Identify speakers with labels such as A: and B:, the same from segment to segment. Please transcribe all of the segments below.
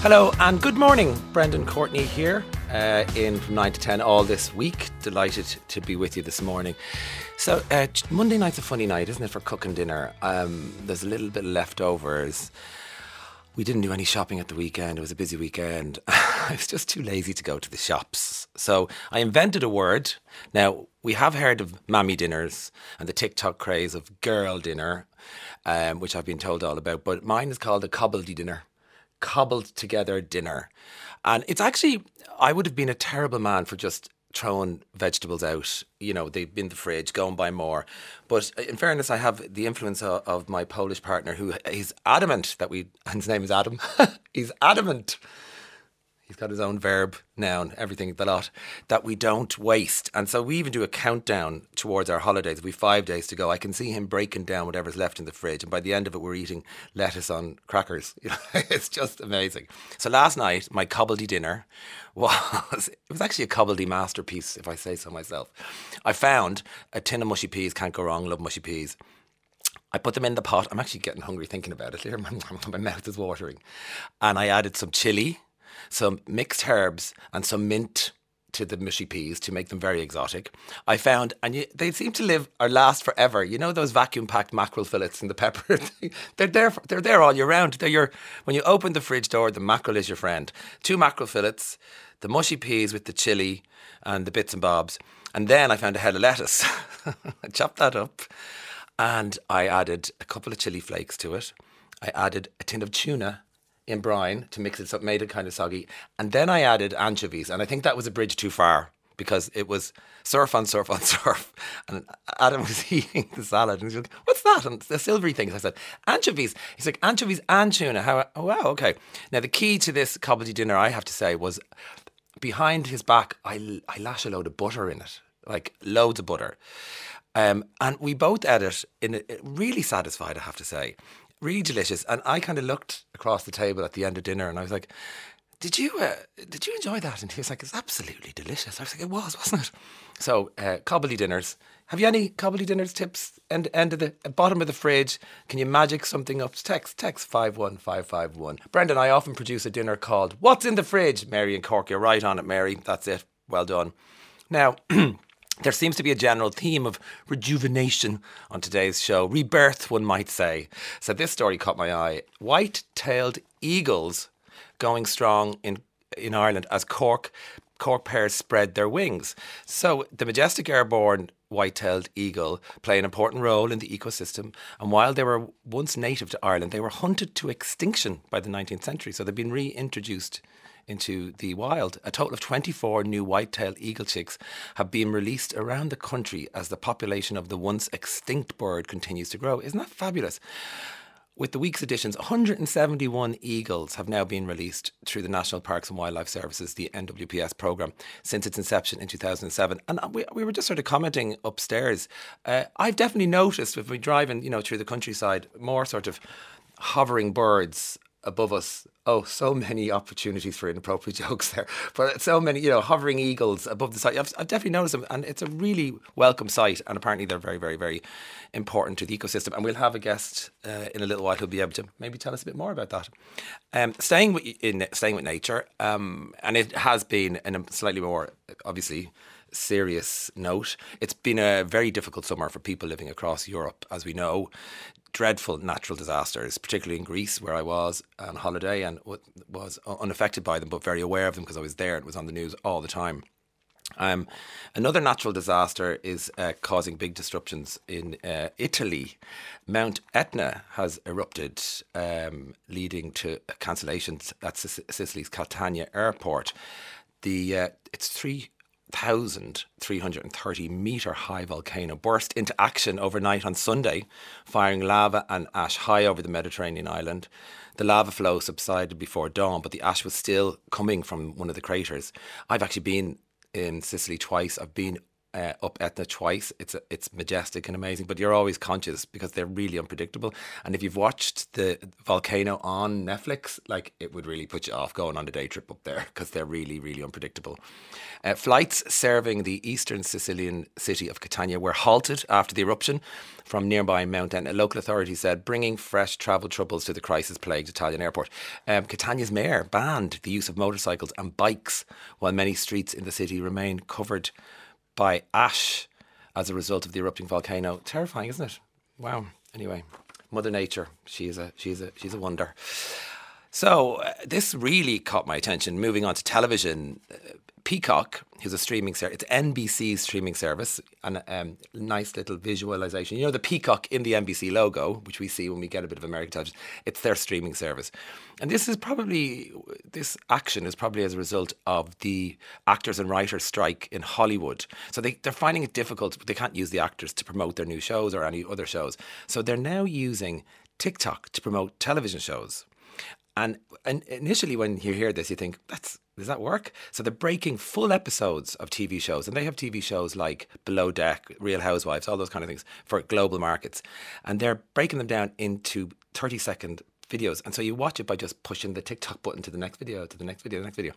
A: Hello and good morning. Brendan Courtney here uh, in from 9 to 10 all this week. Delighted to be with you this morning. So, uh, Monday night's a funny night, isn't it, for cooking dinner? Um, there's a little bit of leftovers. We didn't do any shopping at the weekend. It was a busy weekend. I was just too lazy to go to the shops. So I invented a word. Now, we have heard of mammy dinners and the TikTok craze of girl dinner, um, which I've been told all about, but mine is called a cobbledy dinner cobbled together dinner. And it's actually, I would have been a terrible man for just throwing vegetables out. You know, they've been the fridge, go and buy more. But in fairness, I have the influence of, of my Polish partner who is adamant that we, and his name is Adam, he's adamant He's got his own verb, noun, everything, the lot, that we don't waste. And so we even do a countdown towards our holidays. We've five days to go. I can see him breaking down whatever's left in the fridge. And by the end of it, we're eating lettuce on crackers. it's just amazing. So last night, my cobbledy dinner was, it was actually a cobbledy masterpiece, if I say so myself. I found a tin of mushy peas, can't go wrong, love mushy peas. I put them in the pot. I'm actually getting hungry thinking about it here. My, my mouth is watering. And I added some chili some mixed herbs, and some mint to the mushy peas to make them very exotic. I found, and you, they seem to live or last forever. You know those vacuum packed mackerel fillets in the pepper. they're there. They're there all year round. They're your when you open the fridge door, the mackerel is your friend. Two mackerel fillets, the mushy peas with the chili and the bits and bobs, and then I found a head of lettuce. I chopped that up, and I added a couple of chili flakes to it. I added a tin of tuna in brine to mix it up, made it kind of soggy. And then I added anchovies, and I think that was a bridge too far because it was surf on surf on surf. And Adam was eating the salad and he's like, What's that? And the silvery things. I said, Anchovies. He's like, Anchovies and tuna. How, oh, wow, okay. Now, the key to this cobbledy dinner, I have to say, was behind his back, I, I lash a load of butter in it, like loads of butter. Um, and we both ate it in a, really satisfied, I have to say really delicious. And I kind of looked across the table at the end of dinner and I was like, did you uh, did you enjoy that? And he was like, it's absolutely delicious. I was like, it was, wasn't it? So, uh, cobbledy dinners. Have you any cobbly dinners tips? End end of the bottom of the fridge. Can you magic something up? Text text five one five five one. Brendan, I often produce a dinner called "What's in the Fridge." Mary and Cork, you're right on it, Mary. That's it. Well done. Now. There seems to be a general theme of rejuvenation on today's show, rebirth, one might say. So, this story caught my eye. White tailed eagles going strong in, in Ireland as Cork, Cork pairs spread their wings. So, the majestic airborne white tailed eagle play an important role in the ecosystem. And while they were once native to Ireland, they were hunted to extinction by the 19th century. So, they've been reintroduced into the wild. A total of 24 new white-tailed eagle chicks have been released around the country as the population of the once extinct bird continues to grow. Isn't that fabulous? With the week's editions, 171 eagles have now been released through the National Parks and Wildlife Services, the NWPS programme, since its inception in 2007. And we, we were just sort of commenting upstairs. Uh, I've definitely noticed if we're driving, you know, through the countryside, more sort of hovering birds above us. Oh, so many opportunities for inappropriate jokes there. But so many, you know, hovering eagles above the site. I've, I've, definitely noticed them, and it's a really welcome sight. And apparently, they're very, very, very important to the ecosystem. And we'll have a guest uh, in a little while who'll be able to maybe tell us a bit more about that. Um, staying with in staying with nature, um, and it has been in a slightly more obviously serious note. It's been a very difficult summer for people living across Europe, as we know dreadful natural disasters, particularly in Greece, where I was on holiday and was unaffected by them, but very aware of them because I was there and it was on the news all the time. Um, another natural disaster is uh, causing big disruptions in uh, Italy. Mount Etna has erupted, um, leading to cancellations at Sicily's Catania airport. The uh, it's three 1,330 metre high volcano burst into action overnight on Sunday, firing lava and ash high over the Mediterranean island. The lava flow subsided before dawn, but the ash was still coming from one of the craters. I've actually been in Sicily twice. I've been uh, up Etna twice. It's it's majestic and amazing, but you're always conscious because they're really unpredictable. And if you've watched the volcano on Netflix, like it would really put you off going on a day trip up there because they're really really unpredictable. Uh, flights serving the eastern Sicilian city of Catania were halted after the eruption from nearby Mount Etna. Local authorities said bringing fresh travel troubles to the crisis-plagued Italian airport. Um, Catania's mayor banned the use of motorcycles and bikes while many streets in the city remain covered by ash as a result of the erupting volcano. Terrifying, isn't it? Wow. Anyway, Mother Nature, she's a she's a she's a wonder. So uh, this really caught my attention. Moving on to television, uh, Peacock, who's a streaming service, it's NBC's streaming service, and um, nice little visualization. You know the peacock in the NBC logo, which we see when we get a bit of American television. It's their streaming service, and this is probably this action is probably as a result of the actors and writers strike in Hollywood. So they they're finding it difficult. They can't use the actors to promote their new shows or any other shows. So they're now using TikTok to promote television shows. And, and initially, when you hear this, you think that's does that work? So they're breaking full episodes of TV shows, and they have TV shows like Below Deck, Real Housewives, all those kind of things for global markets, and they're breaking them down into thirty second videos, and so you watch it by just pushing the TikTok button to the next video, to the next video, the next video,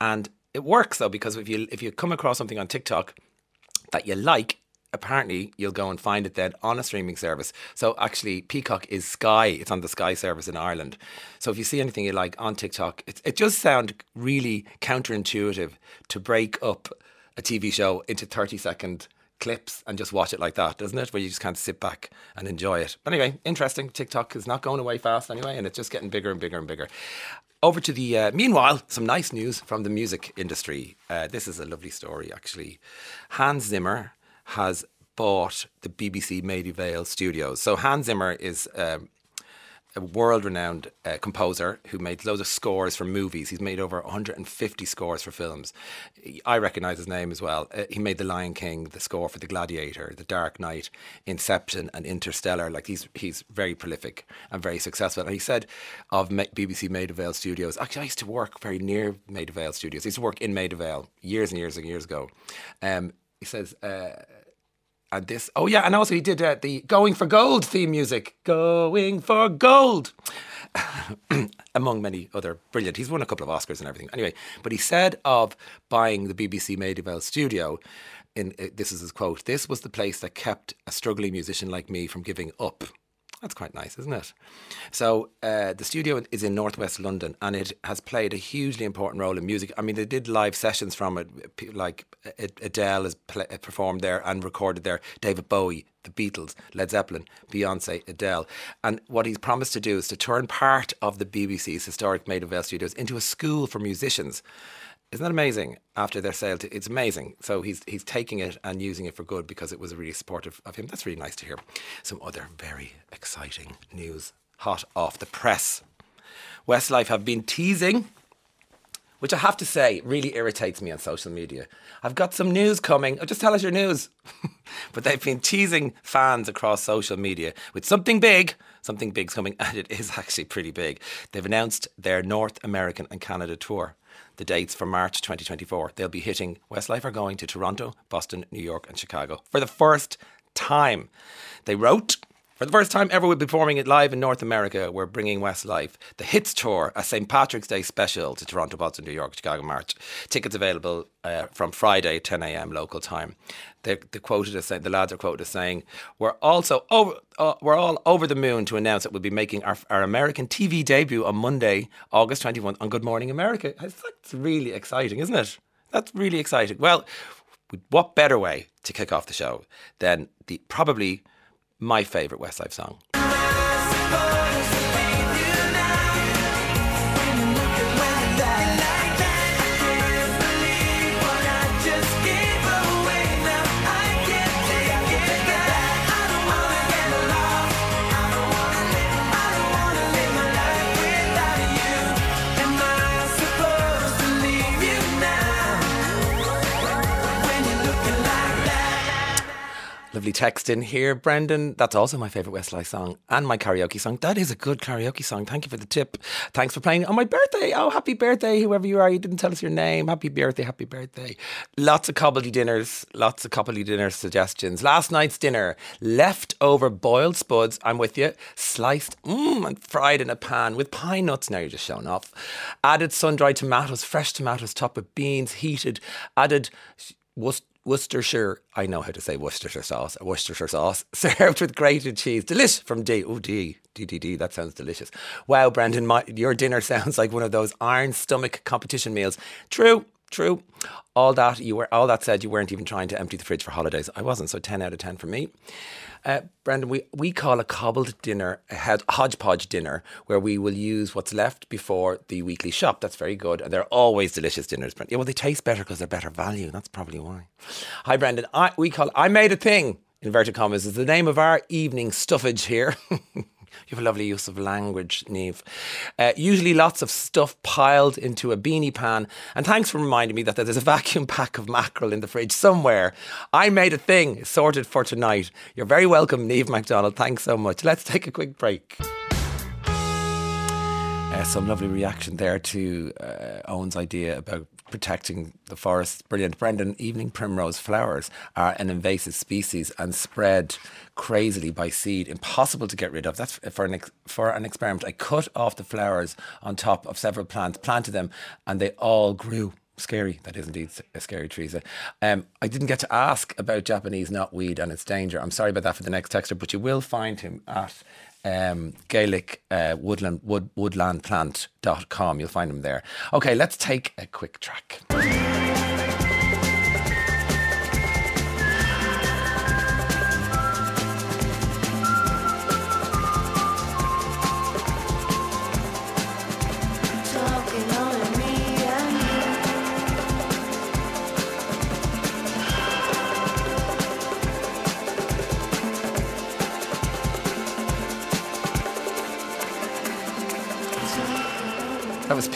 A: and it works though because if you if you come across something on TikTok that you like, apparently you'll go and find it then on a streaming service. So actually, Peacock is Sky. It's on the Sky service in Ireland. So if you see anything you like on TikTok, it, it just sounds really counterintuitive to break up a TV show into 30 second clips and just watch it like that, doesn't it? Where you just kind of sit back and enjoy it. But anyway, interesting. TikTok is not going away fast anyway, and it's just getting bigger and bigger and bigger. Over to the, uh, meanwhile, some nice news from the music industry. Uh, this is a lovely story, actually. Hans Zimmer has bought the BBC Maida Vale studios. So Hans Zimmer is um, a world renowned uh, composer who made loads of scores for movies. He's made over 150 scores for films. I recognize his name as well. Uh, he made The Lion King, the score for The Gladiator, The Dark Knight, Inception, and Interstellar. Like he's he's very prolific and very successful. And he said of BBC Maida Vale Studios, actually, I used to work very near Maida Vale Studios. I used to work in Maida years and years and years ago. Um, he says, uh, and this, oh yeah, and also he did uh, the Going for Gold theme music. Going for Gold. Among many other brilliant. He's won a couple of Oscars and everything. Anyway, but he said of buying the BBC Maida Vale studio, in, uh, this is his quote, this was the place that kept a struggling musician like me from giving up. That's quite nice, isn't it? So uh, the studio is in northwest London, and it has played a hugely important role in music. I mean, they did live sessions from it, like Adele has play, performed there and recorded there. David Bowie, the Beatles, Led Zeppelin, Beyonce, Adele, and what he's promised to do is to turn part of the BBC's historic Maida Vale studios into a school for musicians. Isn't that amazing? After their sale, to, it's amazing. So he's he's taking it and using it for good because it was really supportive of him. That's really nice to hear. Some other very exciting news, hot off the press. Westlife have been teasing, which I have to say really irritates me on social media. I've got some news coming. Oh, just tell us your news. but they've been teasing fans across social media with something big. Something big's coming, and it is actually pretty big. They've announced their North American and Canada tour the dates for March 2024. They'll be hitting Westlife are going to Toronto, Boston, New York, and Chicago for the first time. They wrote. For the first time ever, we'll be performing it live in North America. We're bringing Westlife, the Hits Tour, a St. Patrick's Day special to Toronto, Boston, New York, Chicago, March. Tickets available uh, from Friday, 10 a.m. local time. They're, they're quoted as the lads are quoted as saying, "We're also over, uh, we're all over the moon to announce that we'll be making our, our American TV debut on Monday, August 21 on Good Morning America." That's really exciting, isn't it? That's really exciting. Well, what better way to kick off the show than the probably my favourite Westlife song. Lovely text in here, Brendan. That's also my favourite Westlife song and my karaoke song. That is a good karaoke song. Thank you for the tip. Thanks for playing on my birthday. Oh, happy birthday, whoever you are. You didn't tell us your name. Happy birthday, happy birthday. Lots of cobbledy dinners, lots of cobbledy dinner suggestions. Last night's dinner, leftover boiled spuds, I'm with you, sliced mmm, and fried in a pan with pine nuts. Now you're just showing off. Added sun dried tomatoes, fresh tomatoes topped with beans, heated. Added Worcestershire, I know how to say Worcestershire sauce, Worcestershire sauce, served with grated cheese. Delish from D. Oh, D, D, that sounds delicious. Wow, Brendan, my, your dinner sounds like one of those iron stomach competition meals. True, true. All that you were, all that said, you weren't even trying to empty the fridge for holidays. I wasn't, so 10 out of 10 for me. Uh, Brendan, we, we call a cobbled dinner a hodgepodge dinner where we will use what's left before the weekly shop. That's very good. And they're always delicious dinners, Brendan. Yeah, well, they taste better because they're better value. That's probably why. Hi, Brendan. I, we call I made a thing, inverted commas, is the name of our evening stuffage here. You have a lovely use of language, Neve. Uh, usually lots of stuff piled into a beanie pan. And thanks for reminding me that there's a vacuum pack of mackerel in the fridge somewhere. I made a thing sorted for tonight. You're very welcome, Neve MacDonald. Thanks so much. Let's take a quick break. Uh, some lovely reaction there to uh, Owen's idea about protecting the forest. Brilliant. Brendan, evening primrose flowers are an invasive species and spread crazily by seed, impossible to get rid of. That's for an, ex- for an experiment. I cut off the flowers on top of several plants, planted them, and they all grew scary. That is indeed a scary, Teresa. Um, I didn't get to ask about Japanese knotweed and its danger. I'm sorry about that for the next texter, but you will find him at um, Gaelic uh, woodland wood, woodlandplant.com. You'll find them there. Okay, let's take a quick track.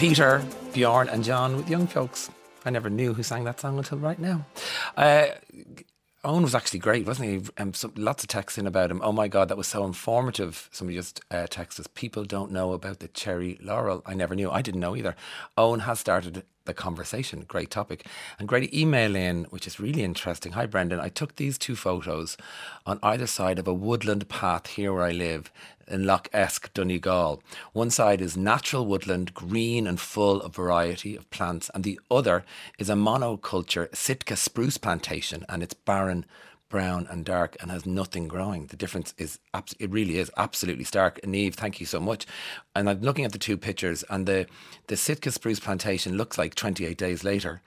A: Peter, Bjorn, and John with Young Folks. I never knew who sang that song until right now. Uh, Owen was actually great, wasn't he? Um, so, lots of texts in about him. Oh my God, that was so informative. Somebody just uh, texted us. People don't know about the cherry laurel. I never knew. I didn't know either. Owen has started the conversation. Great topic. And great email in, which is really interesting. Hi, Brendan. I took these two photos on either side of a woodland path here where I live in Lough Eske, Donegal. One side is natural woodland, green and full of variety of plants, and the other is a monoculture Sitka spruce plantation, and it's barren brown and dark and has nothing growing. The difference is abs- it really is absolutely stark. And Eve, thank you so much. And I'm looking at the two pictures, and the the Sitka spruce plantation looks like 28 days later,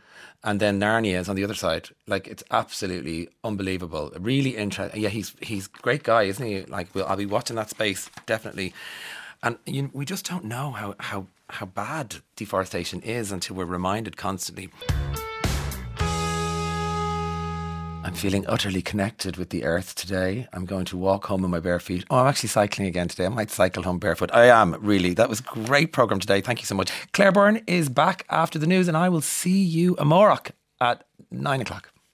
A: and then Narnia is on the other side. Like it's absolutely unbelievable. Really interesting. Yeah, he's he's great guy, isn't he? Like we'll, I'll be watching that space definitely. And you, we just don't know how how how bad deforestation is until we're reminded constantly. I'm feeling utterly connected with the earth today. I'm going to walk home in my bare feet. Oh, I'm actually cycling again today. I might cycle home barefoot. I am, really. That was a great program today. Thank you so much. Claire Byrne is back after the news, and I will see you, Amorok, at nine o'clock.